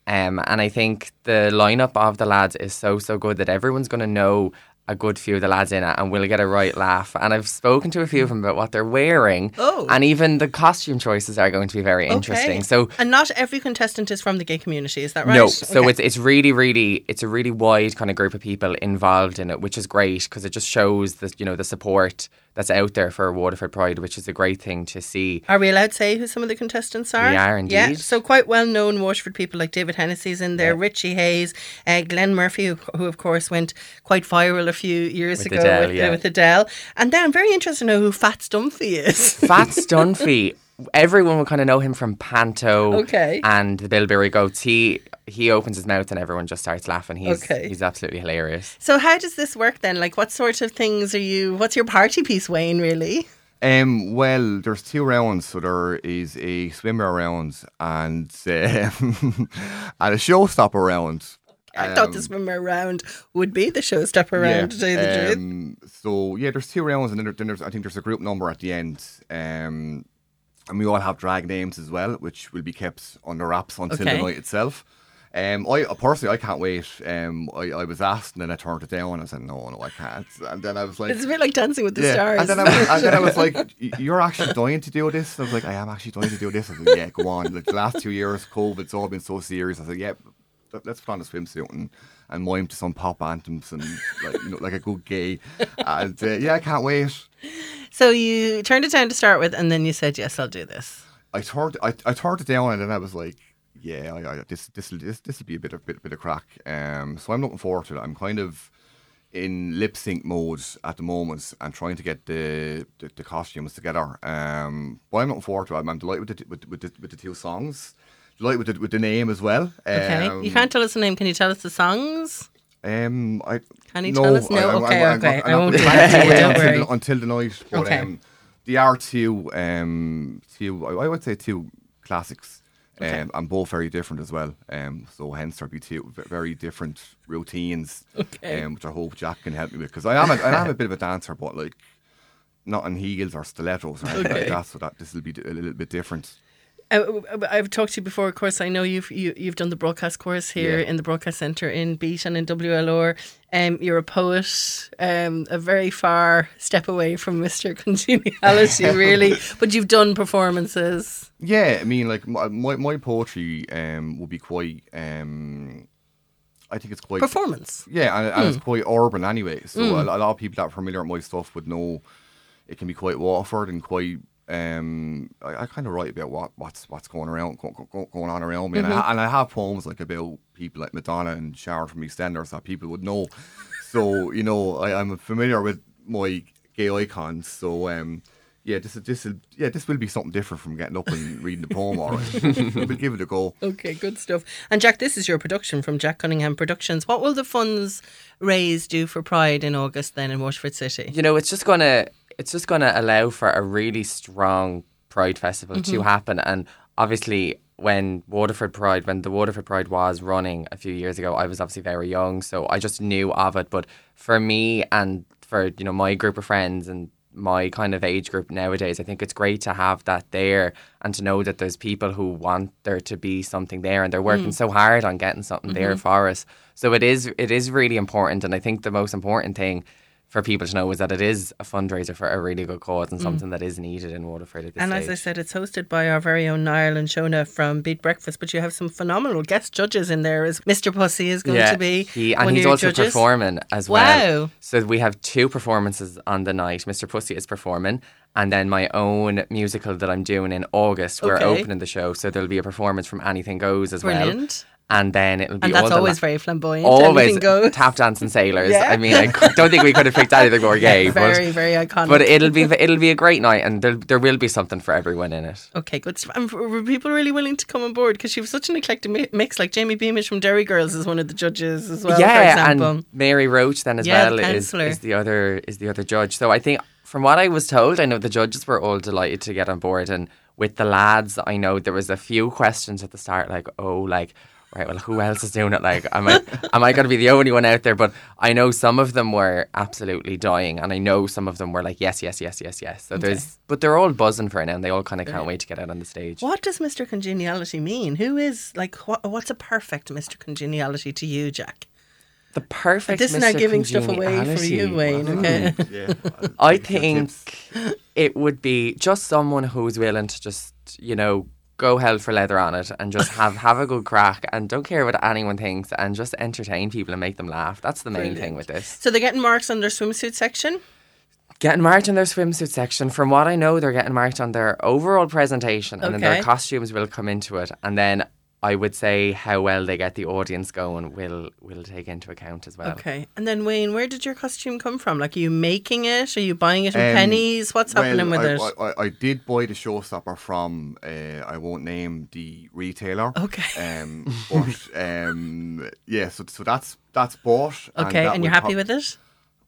Um, and I think the lineup of the lads is so so good that everyone's going to know a good few of the lads in it, and we'll get a right laugh. And I've spoken to a few of them about what they're wearing, Oh. and even the costume choices are going to be very interesting. So and not every contestant is from the gay community, is that right? no, so Okay. it's it's really really it's a really wide kind of group of people involved in it, which is great because it just shows the you know the support that's out there for Waterford Pride, which is a great thing to see. Are we allowed to say who some of the contestants are? We are indeed. Yeah, so quite well known Waterford people like David Hennessy's in there, Richie Hayes, uh, Glenn Murphy, who, who of course went quite viral a few years With ago Adele, with, yeah. with Adele. And then I'm very interested to know who Fats Dunphy is. Fats Dunphy, everyone will kind of know him from Panto, Okay. and the Bilberry Goats. He he opens his mouth and everyone just starts laughing. He's Okay. he's absolutely hilarious. so how does this work then? Like what sort of things are you, what's your party piece, Wayne, really? Um, well, there's two rounds. So there is a swimmer round and um, and a showstopper round. I thought the swimmer round would be the showstopper round, to tell you the truth. um, So yeah, there's two rounds, and then, there, then there's I think there's a group number at the end. Um, and we all have drag names as well, which will be kept under wraps until Okay. the night itself. Um, I personally, I can't wait. Um, I, I was asked, and then I turned it down. and I said, "No, no, I can't." And then I was like, It's a bit like Dancing with the yeah. Stars. And then, I was, and then I was like, "You're actually dying to do this?" And I was like, "I am actually dying to do this." I was like, "Yeah, go on." Like the last two years, COVID, it's all been so serious. I said, "Yeah, let- let's put on a swimsuit and and mime to some pop anthems and like you know, like a good gay." And uh, yeah, I can't wait. so you turned it down to start with, and then you said, yes, I'll do this. I turned I, I turned it down, and then I was like, "Yeah, I, I, this this this this will be a bit of bit, bit of crack." Um, so I'm looking forward to it. I'm kind of in lip sync mode at the moment and trying to get the the, the costumes together. Um, but I'm looking forward to it. I'm, I'm delighted with the, with, with the with the two songs. Delighted with the, with the name as well. Okay. Um, you can't tell us the name. Can you tell us the songs? Um, I Can you no, tell us? No? I- I'm- Okay, I'm- okay. I won't do that to you, wait don't until the, until the night. But Okay. um, they are two um two I I would say two classics. Okay. Um, and both very different as well. Um, so hence there'll be two very different routines. Okay. Um, which I hope Jack can help me with because I am a, I am a bit of a dancer, but like not in heels or stilettos or anything Okay. like that. So that this will be a little bit different. Uh, I've talked to you before. Of course, I know you've you, you've done the broadcast course here Yeah. in the broadcast centre in Beat and in WLR. Um, you're a poet, um, a very far step away from Mr. Congeniality, really. but you've done performances. Yeah, I mean, like my my, my poetry um will be quite um. I think it's quite Performance. Yeah, and, and it's quite urban anyway. So Hmm. a, a lot of people that are familiar with my stuff would know it can be quite Waterford and quite. Um, I, I kind of write about what what's what's going around go, go, going on around me, and, Mm-hmm. I, and I have poems like about people like Madonna and Sharon from EastEnders that people would know. So you know, I, I'm familiar with my gay icons. So um, yeah, this is this is yeah, this will be something different from getting up and reading the poem. All right, we'll give it a go. Okay, good stuff. And Jack, this is your production from Jack Cunningham Productions. What will the funds raised do for Pride in August then in Waterford City? You know, it's just gonna it's just gonna allow for a really strong Pride festival Mm-hmm. to happen, and obviously. When Waterford Pride, when the Waterford Pride was running a few years ago, I was obviously very young, so I just knew of it. But for me and for you know my group of friends and my kind of age group nowadays, I think it's great to have that there and to know that there's people who want there to be something there and they're working so hard on getting something there for us. So it is it is really important, and I think the most important thing for people to know is that it is a fundraiser for a really good cause and mm. something that is needed in Waterford at this And stage. as I said, it's hosted by our very own Niall and Shona from Beat Breakfast, but you have some phenomenal guest judges in there. As Mr. Pussy is going to be He, and he's also judges. performing as well. Wow. So we have two performances on the night. Mr. Pussy is performing, and then my own musical that I'm doing in August. We're Okay. opening the show, so there'll be a performance from Anything Goes as well. And then it'll be And that's always la- very flamboyant. always goes. tap dancing sailors. Yeah. I mean, I don't think we could have picked anything more gay. very, but, very iconic. But it'll be it'll be a great night, and there there will be something for everyone in it. Okay, good. And were people really willing to come on board? Because she was such an eclectic mix. Like Jamie Beamish from Derry Girls is one of the judges as well. for yeah, example. and Mary Roche then as Yeah, the well is, is the other is the other judge. So I think from what I was told, I know the judges were all delighted to get on board, and with the lads, I know there was a few questions at the start, like oh, like. Right, well, who else is doing it? Like, am I am I going to be the only one out there? But I know some of them were absolutely dying, and I know some of them were like, yes, yes, yes, yes, yes. So there's, but they're all buzzing for it now, and they all kind of can't wait to get out on the stage. What does Mr. Congeniality mean? Who is like what, what's a perfect Mr. Congeniality to you, Jack? The perfect. this is Mr. now giving stuff away for you, Congeniality. Wayne. Okay. Mm. Yeah, I'll I take your think it would be just someone who's willing to just, you know, go hell for leather on it and just have, have a good crack and don't care what anyone thinks and just entertain people and make them laugh. That's the main thing with this. so they're getting marks on their swimsuit section. Getting marked in their swimsuit section. From what I know, they're getting marked on their overall presentation and then their costumes will come into it. And then I would say how well they get the audience going will will take into account as well. Okay. And then Wayne, where did your costume come from? Like, are you making it? Are you buying it in Um, pennies? What's happening with I, it? I, I, I did buy the showstopper from uh, I won't name the retailer. Okay. Um, but um, yeah, so so that's that's bought. okay, that and you're happy prob- with it?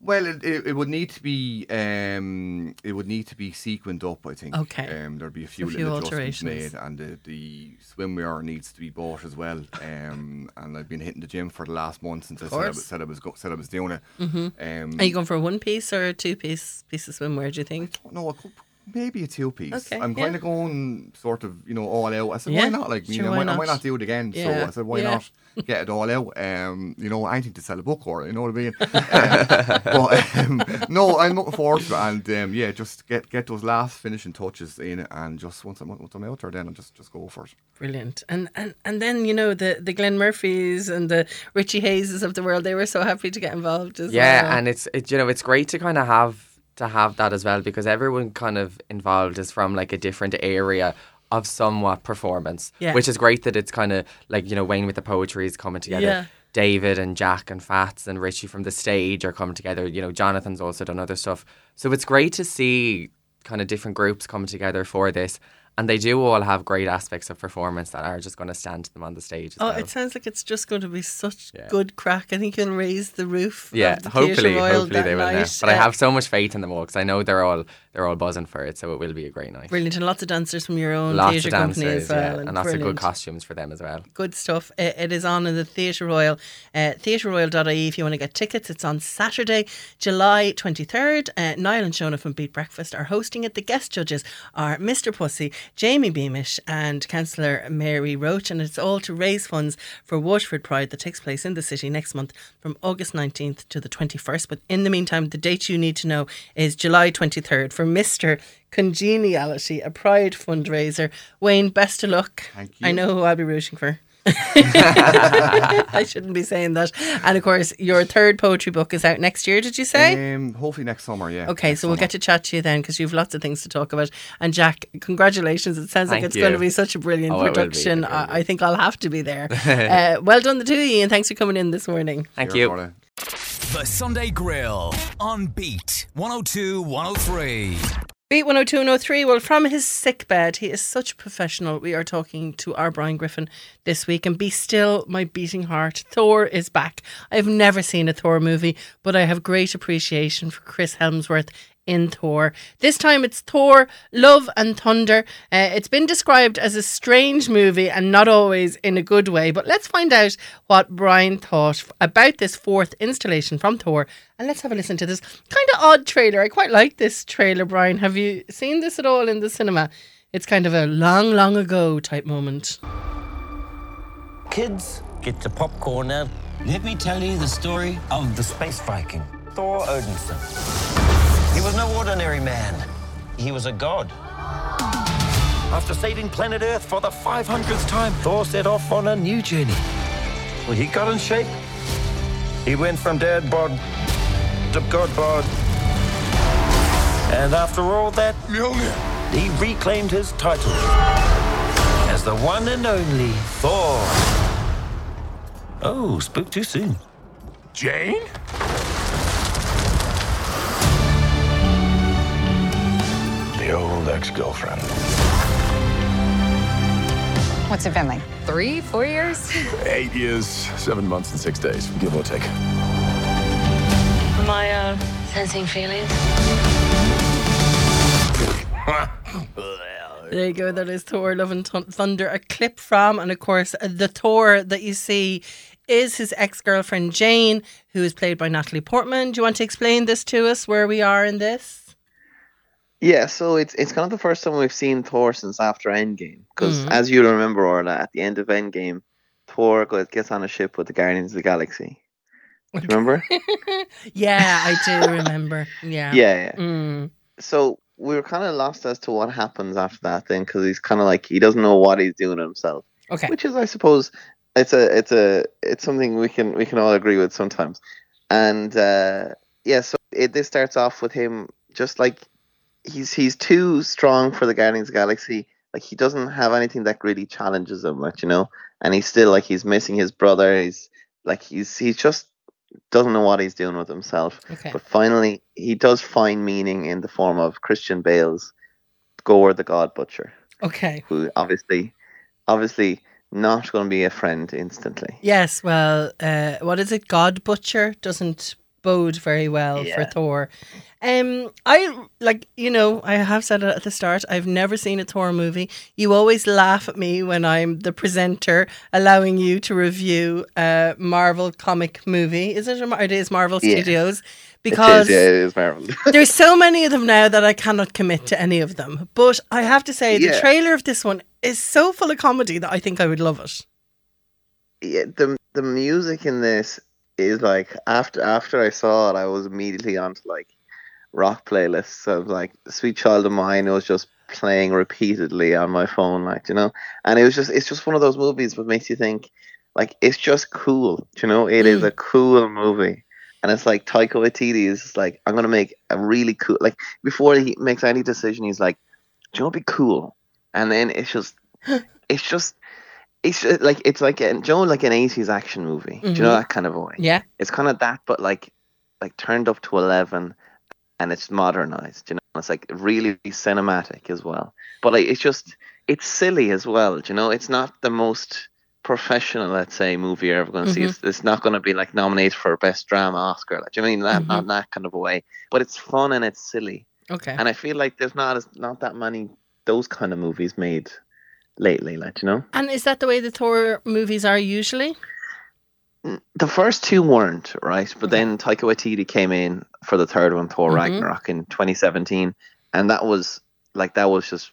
Well, it, it, it would need to be um, it would need to be sequined up. I think. Okay. Um, there'd be a few, A few adjustments made, and the, the swimwear needs to be bought as well. Um, and I've been hitting the gym for the last month since I said I, was- said I was go, said I was doing it. Mm-hmm. Um, Are you going for a one piece or a two piece piece of swimwear? Do you think? no, I could, maybe a two piece. Okay, I'm yeah. kind of going sort of, you know, all out. I said, Yeah, why not? Like, you know, why I, might, I not? might not do it again. Yeah, So I said, why yeah. not get it all out? Um, you know, anything to sell a book or, you know what I mean? But um, no, I'm looking forward to it, and um, yeah, just get get those last finishing touches in it, and just once I'm once I'm out there, then I'll just just go for it. Brilliant. And and and then you know the the Glenn Murphys and the Richie Hayeses of the world. They were so happy to get involved as Yeah, well. and it's it, you know it's great to kind of have to have that as well because everyone kind of involved is from like a different area of somewhat performance, Yeah. which is great that it's kind of like you know Wayne with the poetry is coming together. Yeah. David and Jack and Fats and Richie from the stage are coming together. You know, Jonathan's also done other stuff. So it's great to see kind of different groups coming together for this. And they do all have great aspects of performance that are just going to stand to them on the stage. As Oh, well. it sounds like it's just going to be such Yeah. good crack. I think you'll raise the roof. Yeah, of the hopefully, hopefully they will now. night. But I have so much faith in them all because I know they're all they're all buzzing for it. So it will be a great night. brilliant and lots of dancers from your own Lots theatre of company as well. yeah, and lots of good costumes for them as well. good stuff. It, it is on in the Theatre Royal, uh, theatreroyal.ie if you want to get tickets. It's on Saturday, July 23rd. Uh, Niall and Shona from Beat Breakfast are hosting it. The guest judges are Mr. Pussy, Jamie Beamish, and Councillor Mary Roche. And it's all to raise funds for Waterford Pride that takes place in the city next month from August 19th to the 21st. But in the meantime, the date you need to know is July 23rd for Mr. Congeniality, a Pride fundraiser. Wayne, best of luck. Thank you. I know who I'll be rooting for. I shouldn't be saying that. And of course, your third poetry book is out next year, did you say? Um, hopefully next summer, yeah. Okay, next so we'll summer. get to chat to you then because you've lots of things to talk about. And Jack, congratulations. It sounds like Thank it's going to be such a brilliant Oh, it be, production. I, I think I'll have to be there. uh, well done, the two of you, and thanks for coming in this morning. Thank Here you. The- Sunday Grill on Beat 102 103. Beat 102 and 103. Well, from his sick bed, he is such a professional. We are talking to our Brian Griffin this week. And be still, my beating heart. Thor is back. I've never seen a Thor movie, but I have great appreciation for Chris Hemsworth in Thor. This time it's Thor, Love and Thunder. Uh, it's been described as a strange movie and not always in a good way, but let's find out what Brian thought about this fourth installation from Thor. And let's have a listen to this kind of odd trailer. I quite like this trailer, Brian. Have you seen this at all in the cinema? It's kind of a long, long ago type moment. Kids, get the popcorn now. Let me tell you the story of the space Viking, Thor Odinson. He was no ordinary man. He was a god. After saving planet Earth for the 500th time, Thor set off on a new journey. Well, he got in shape. He went from dad bod to god bod. And after all that, he reclaimed his title as the one and only Thor. Oh, spoke too soon. Jane? The old ex-girlfriend. What's it been like? Three, four years? Eight years, seven months, and six days, give or take. Am I uh, sensing feelings? There you go. That is Thor: Love and Thun- Thunder. A clip from, and of course, uh, the Thor that you see is his ex-girlfriend Jane, who is played by Natalie Portman. Do you want to explain this to us? Where we are in this? Yeah, so it's it's kind of the first time we've seen Thor since after Endgame. Because Mhm. as you remember, Orla, at the end of Endgame, Thor goes, gets on a ship with the Guardians of the Galaxy. Do you remember? Yeah, I do remember. Yeah. yeah, yeah. Mm. So we were kind of lost as to what happens after that then, because he's kind of like he doesn't know what he's doing himself. Okay. Which is, I suppose, it's a it's a it's something we can we can all agree with sometimes. And uh, yeah, so it this starts off with him just like he's he's too strong for the Guardians of the Galaxy. Like he doesn't have anything that really challenges him much, you know. And he's still like he's missing his brother. He's like he's he's just doesn't know what he's doing with himself. Okay. But finally, he does find meaning in the form of Christian Bale's Gorr the God Butcher, Okay. who obviously, obviously not going to be a friend instantly. Yes. Well, uh, what is it? God Butcher doesn't bode very well for Thor. Um, I like you know I have said it at the start. I've never seen a Thor movie. You always laugh at me when I'm the presenter, allowing you to review a Marvel comic movie. Is it? A, it is Marvel Yeah. Studios because it is, yeah, it is Marvel. there's so many of them now that I cannot commit to any of them. But I have to say, the trailer of this one is so full of comedy that I think I would love it. yeah, the the music in this is like after after I saw it, I was immediately onto like rock playlists of like "Sweet Child of Mine" was just playing repeatedly on my phone, like you know, and it was just it's just one of those movies that makes you think like it's just cool, you know, It is Mm. a cool movie. And it's like Taika Waititi is like, I'm gonna make a really cool like before he makes any decision, he's like, Do you know what'd be cool? And then it's just it's just it's like it's like a, do you know, like an eighties action movie. Do you know Mhm. that kind of way? Yeah. It's kind of that, but like like turned up to eleven, and it's modernized. You know, it's like really cinematic as well. But like it's just it's silly as well. do You know, it's not the most professional, let's say, movie you're ever going to see. Mhm. It's, it's not going to be like nominated for best drama Oscar. Like, do you know what I mean that not that kind of a way? But it's fun and it's silly. Okay. And I feel like there's not as not that many those kind of movies made lately. Like you know. And is that the way the Thor movies are usually? the first two weren't right, but then Taika Waititi came in for the third one, Thor Mhm. Ragnarok, in 2017, and that was like that was just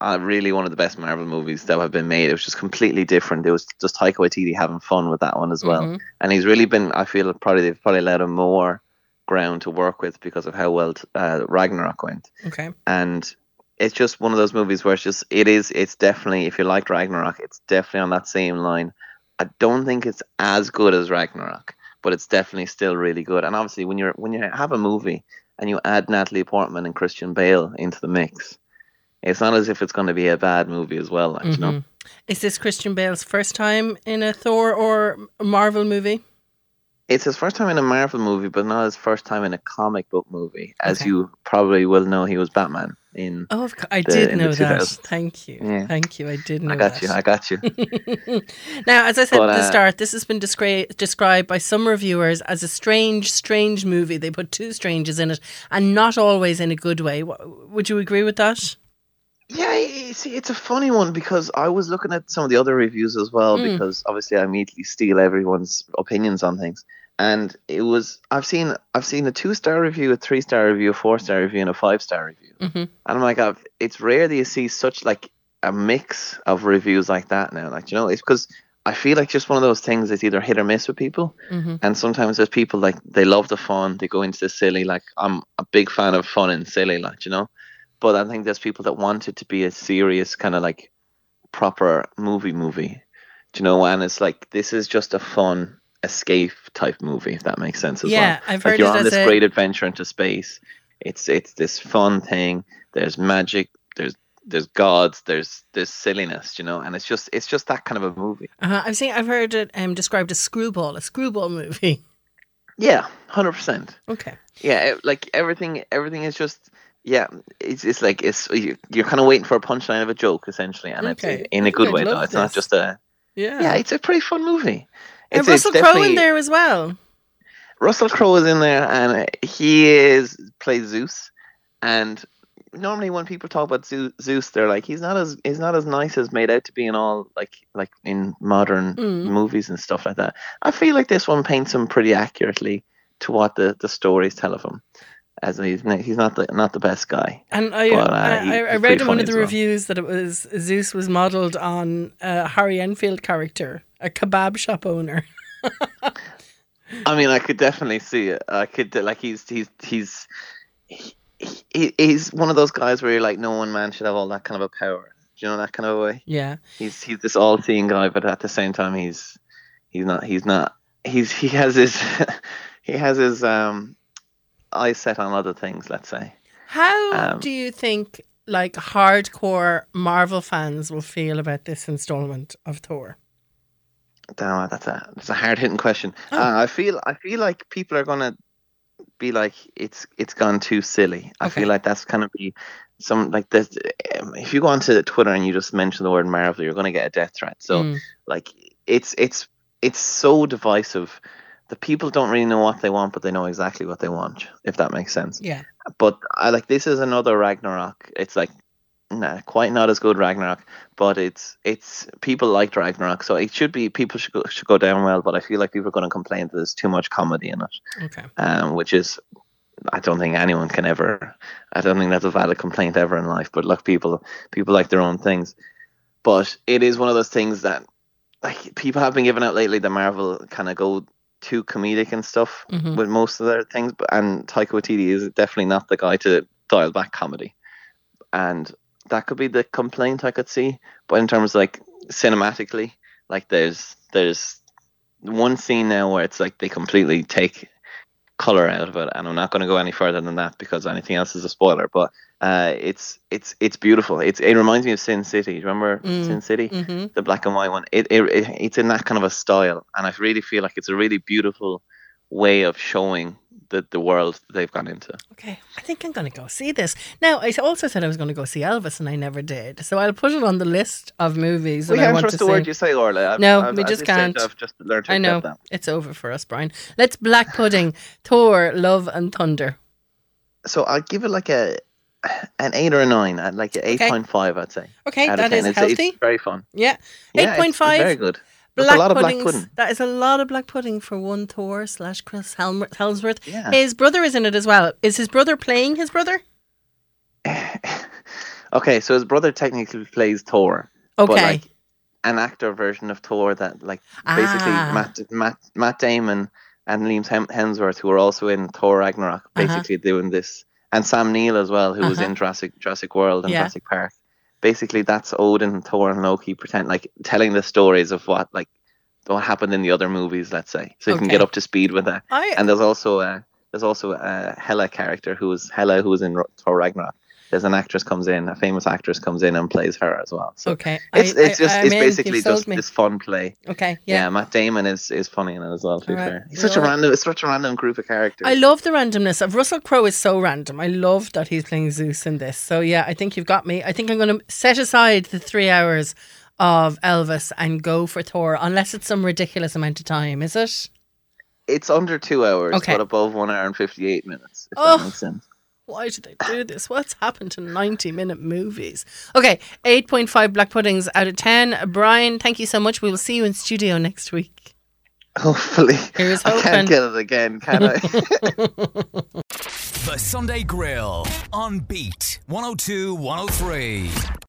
uh, really one of the best Marvel movies that have been made. It was just completely different. It was just Taika Waititi having fun with that one as well, Mhm. and he's really been. I feel probably they've probably let him more ground to work with because of how well uh, Ragnarok went Okay. and it's just one of those movies where it's just it is it's definitely if you like Ragnarok, it's definitely on that same line. I don't think it's as good as Ragnarok, but it's definitely still really good. And obviously, when you're when you have a movie and you add Natalie Portman and Christian Bale into the mix, it's not as if it's going to be a bad movie as well. Like, you know, Mhm. Is this Christian Bale's first time in a Thor or Marvel movie? It's his first time in a Marvel movie, but not his first time in a comic book movie. As you probably will know, he was Batman in. Oh, of course. I the- did know that. Thank you. Yeah. Thank you. I did know I got that. you. I got you. now, as I said But, at the uh, start, this has been descri- described by some reviewers as a strange, strange movie. They put two strangers in it, and not always in a good way. Would you agree with that? Yeah, see, it's a funny one because I was looking at some of the other reviews as well Mm. because obviously I immediately steal everyone's opinions on things. And it was I've seen I've seen a two star review, a three star review, a four star review, and a five star review. Mm-hmm. And I'm like, I've, it's rare that you see such like a mix of reviews like that now. Like you know, it's because I feel like just one of those things that's either hit or miss with people. Mm-hmm. And sometimes there's people like they love the fun, they go into the silly. Like I'm a big fan of fun and silly, like you know. But I think there's people that want it to be a serious kind of like proper movie movie. Do you know? And it's like this is just a fun escape type movie, if that makes sense as well. Yeah, I've like heard you're it on this a- great adventure into space. It's it's this fun thing. There's magic. There's there's gods. There's there's silliness. You know, and it's just it's just that kind of a movie. Uh-huh. I've seen. I've heard it um, described as screwball, a screwball movie. Yeah, hundred percent. Okay. Yeah, e- like everything, everything is just yeah. It's it's like it's you- you're kind of waiting for a punchline of a joke essentially, and Okay. it's in a good way I'd though. love It's not just a Yeah. yeah. It's a pretty fun movie. And Russell Crowe in there as well. Russell Crowe is in there, and uh, he is plays Zeus. And normally, when people talk about Zeus, they're like, he's not as he's not as nice as made out to be in all like like in modern Mm. movies and stuff like that. I feel like this one paints him pretty accurately to what the the stories tell of him. As he's he's not the not the best guy. And I, But, uh, I, he- I, I read in one of the well. reviews that it was Zeus was modelled on a Harry Enfield character, a kebab shop owner. I mean, I could definitely see it. I could like he's he's he's he, he, he's one of those guys where you're like, no one man should have all that kind of a power. Do you know that kind of a way? Yeah. He's he's this all-seeing guy, but at the same time, he's he's not he's not he's he has his he has his um eyes set on other things. Let's say. How Um, do you think like hardcore Marvel fans will feel about this installment of Thor? Damn, that's a that's a hard hitting question. Oh. Uh, I feel I feel like people are gonna be like it's it's gone too silly. I Okay. feel like that's gonna be some like this. Um, if you go onto Twitter and you just mention the word Marvel, you're gonna get a death threat. So Mm. like it's it's it's so divisive. The people don't really know what they want, but they know exactly what they want. If that makes sense. Yeah. But I like this is another Ragnarok. It's like nah, quite not as good Ragnarok, but it's it's people liked Ragnarok, so it should be people should go should go down well. But I feel like people are going to complain that there's too much comedy in it, Okay. um, which is I don't think anyone can ever. I don't think that's a valid complaint ever in life. But look, people people like their own things, but it is one of those things that like people have been giving out lately. The Marvel kind of go too comedic and stuff Mhm. with most of their things, but and Taika Waititi is definitely not the guy to dial back comedy, and that could be the complaint I could see. But in terms of, like cinematically, like there's there's one scene now where it's like they completely take color out of it, and I'm not going to go any further than that because anything else is a spoiler. But uh, it's it's it's beautiful. It's it reminds me of Sin City. Do you remember Mm. Sin City? hmm the black and white one. It, it it's in that kind of a style, and I really feel like it's a really beautiful way of showing the the world they've gone into. Okay, I think I'm going to go see this. Now, I also said I was going to go see Elvis, and I never did. So I'll put it on the list of movies we I can't want trust to the see. word you say, Orla. I've, No, I've, we just this stage, can't. I've just learned to I know that. it's over for us, Brian. Let's Black Pudding, Thor, Love and Thunder. So I'll give it like a an eight or a nine, uh, like an eight point five, I'd say. Okay, that is It's, healthy. It's very fun. Yeah, Yeah, eight it's- point it's five. very good. There's Black a lot of black pudding. That is a lot of black pudding for one Thor slash Chris Helm- Hemsworth. Yeah. His brother is in it as well. Is his brother playing his brother? Okay, so his brother technically plays Thor. But Okay. like an actor version of Thor that like basically Ah. Matt, Matt Matt Damon and Liam Hemsworth who are also in Thor Ragnarok Uh-huh. basically doing this and Sam Neill as well who was Uh-huh. in Jurassic Jurassic World and Yeah. Jurassic Park. Basically that's Odin, Thor and Loki pretend like telling the stories of what like what happened in the other movies, let's say. So you can get up to speed with that. I- and there's also a there's also a Hela character who was Hela who was in Thor Ragnarok. There's an actress comes in, a famous actress comes in and plays her as well. So Okay, it's I- it's just I'm it's basically just me. this fun play. Okay, Yeah. yeah. Matt Damon is is funny in it as well. To be Alright. fair, he's such a random, it's such a random group of characters. I love the randomness of Russell Crowe is so random. I love that he's playing Zeus in this. So yeah, I think you've got me. I think I'm going to set aside the three hours of Elvis and go for Thor, unless it's some ridiculous amount of time. Is it? It's under two hours, Okay. but above one hour and fifty eight minutes. If Oh. that makes sense. Why did they do this? What's happened to 90 minute movies? Okay, 8.5 Black Puddings out of 10. Brian, thank you so much. We will see you in studio next week. Hopefully, Here's I can't get it again, can I? The Sunday Grill on Beat 102 103.